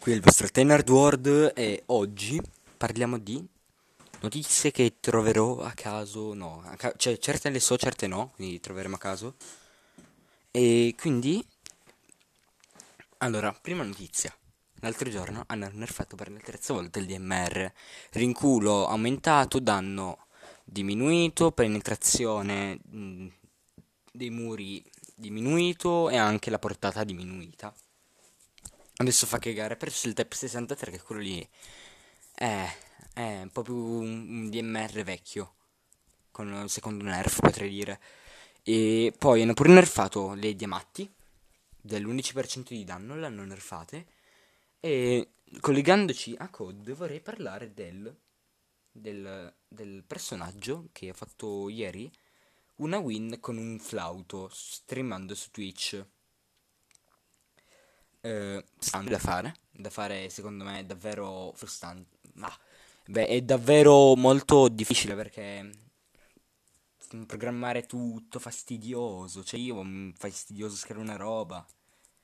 Qui è il vostro Tenard World e oggi parliamo di notizie che troverò a caso, no, a ca- cioè certe le so, certe no, quindi troveremo a caso. E quindi, allora, prima notizia. L'altro giorno hanno nerfato per la terza volta il DMR. Rinculo aumentato, danno diminuito, penetrazione mh, dei muri diminuito e anche la portata diminuita. Adesso fa cagare, perso il Type 63 che quello lì è, è un po' più un, un DMR vecchio, con il secondo nerf potrei dire. E poi hanno pure nerfato le diamanti dell'11% di danno, le hanno nerfate. E collegandoci a code vorrei parlare del, del, del personaggio che ha fatto ieri una win con un flauto streamando su Twitch eh, da fare, da fare secondo me davvero frustrante, ma beh, è davvero molto difficile perché programmare tutto fastidioso, cioè io mi fastidioso scrivere una roba,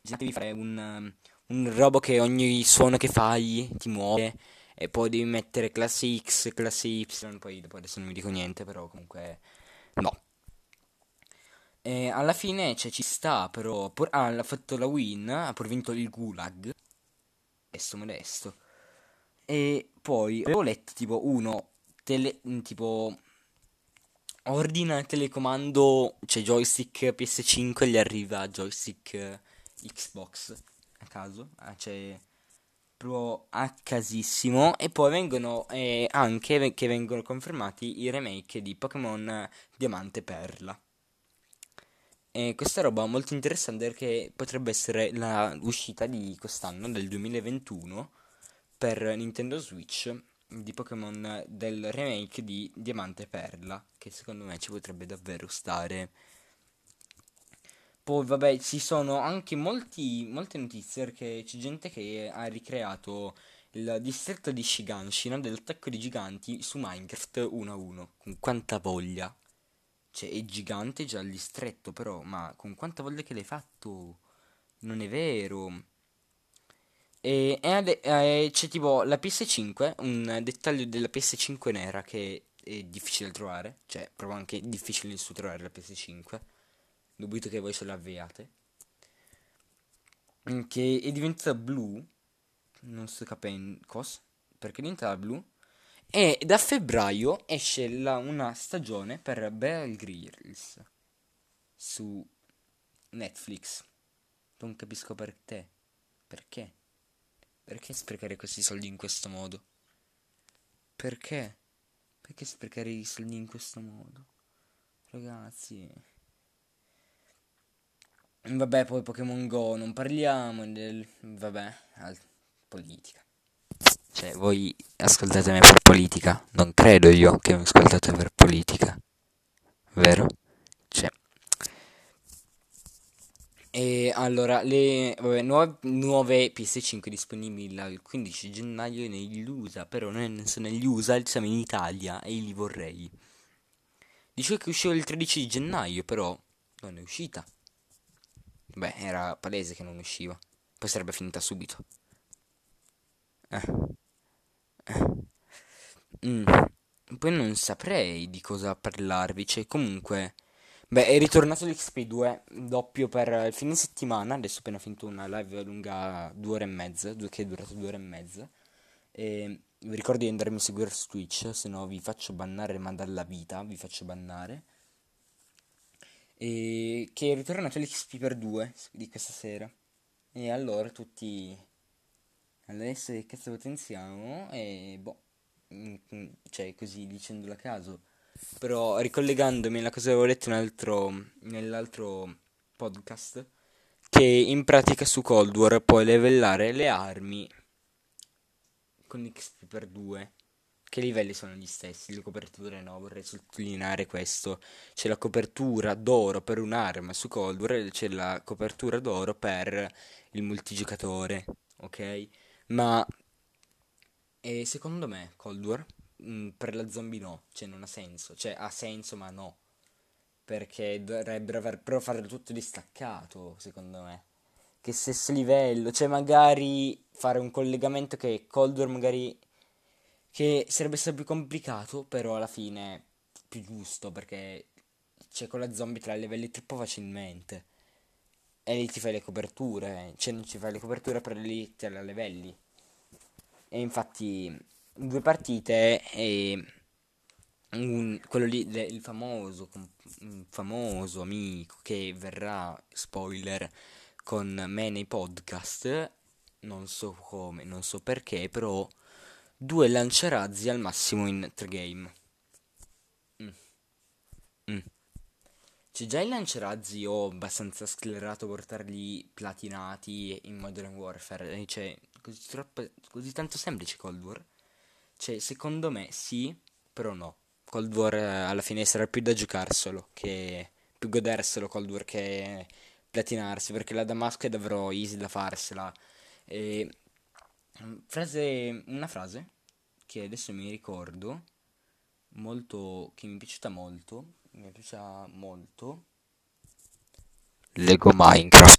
devi fare un, un robo che ogni suono che fai ti muove e poi devi mettere classe X, classe Y, poi dopo adesso non mi dico niente, però comunque no. E alla fine cioè, ci sta, però. Pur, ah, ha fatto la win, ha pure vinto il Gulag. Modesto, modesto. E poi avevo letto tipo uno, tele, tipo ordina il telecomando, cioè joystick PS5 gli arriva joystick Xbox a caso, ah, cioè proprio a casissimo e poi vengono eh, anche che vengono confermati i remake di Pokémon Diamante Perla. E questa roba molto interessante perché potrebbe essere l'uscita di quest'anno, del 2021, per Nintendo Switch di Pokémon del remake di Diamante e Perla, che secondo me ci potrebbe davvero stare. Poi vabbè, ci sono anche molti, molte notizie perché c'è gente che ha ricreato il distretto di Shiganshina dell'attacco di giganti su Minecraft 1 a 1. Con quanta voglia! Cioè, è gigante già il distretto, però, ma con quanta voglia che l'hai fatto? Non è vero. E, ade- e c'è tipo la PS5, un dettaglio della PS5 nera che è difficile da trovare, cioè, proprio anche difficile di trovare la PS5. Dubito che voi se l'avviate. Che è diventata blu. Non sto capendo cosa. Perché è diventata blu? E da febbraio esce la, una stagione per Bear Grylls su Netflix. Non capisco per te. Perché? Perché sprecare questi soldi in questo modo? Perché? Perché sprecare i soldi in questo modo? Ragazzi. Vabbè, poi Pokémon Go, non parliamo del... Vabbè, politica. Cioè, voi ascoltate me per politica? Non credo io che mi ascoltate per politica. Vero? Cioè. E allora, le vabbè, nuove, nuove PS5 disponibili il 15 gennaio negli USA, però non sono negli USA, siamo in Italia e li vorrei. Dicevo che usciva il 13 gennaio, però non è uscita. Beh, era palese che non usciva. Poi sarebbe finita subito. Eh. Mm. Poi non saprei di cosa parlarvi, cioè comunque... Beh, è ritornato l'XP2 doppio per il fine settimana, adesso ho appena finito una live lunga due ore e mezza, che è durata due ore e mezza. E vi ricordo di andarmi a seguire su Twitch, se no vi faccio bannare ma dalla vita, vi faccio bannare. E che è ritornato l'XP per 2 di questa sera. E allora tutti adesso che cazzo potenziamo e boh, mm, mm, cioè così dicendolo a caso. Però ricollegandomi alla cosa che avevo letto altro, nell'altro podcast, che in pratica su Cold War puoi livellare le armi con XP per 2. Che livelli sono gli stessi? Le coperture no, vorrei sottolineare questo. C'è la copertura d'oro per un'arma su Cold War e c'è la copertura d'oro per il multigiocatore, ok? Ma e secondo me Cold War mh, mm, per la zombie no, cioè non ha senso, cioè ha senso ma no. Perché dovrebbero aver, però farlo tutto distaccato, secondo me. che stesso livello, cioè magari fare un collegamento che Cold War magari che sarebbe stato più complicato, però alla fine più giusto perché cioè con la zombie te la livelli troppo facilmente. E lì ti fai le coperture, cioè non ci fai le coperture per lì te la livelli. E infatti due partite e un, quello lì, il famoso, famoso amico che verrà, spoiler, con me nei podcast, non so come, non so perché, però due lanciarazzi al massimo in 3 game. Mm. Mm. C'è già il lanciarazzi ho abbastanza sclerato portarli platinati in Modern Warfare. Cioè, così, troppo, così tanto semplice Cold War. Cioè, secondo me sì, però no. Cold War eh, alla fine sarà più da giocarselo che più goderselo Cold War che platinarsi perché la Damasco è davvero easy da farsela. E Mm, frase, una frase che adesso mi ricordo molto che mi è piaciuta molto mi piaciuta molto. Lego Minecraft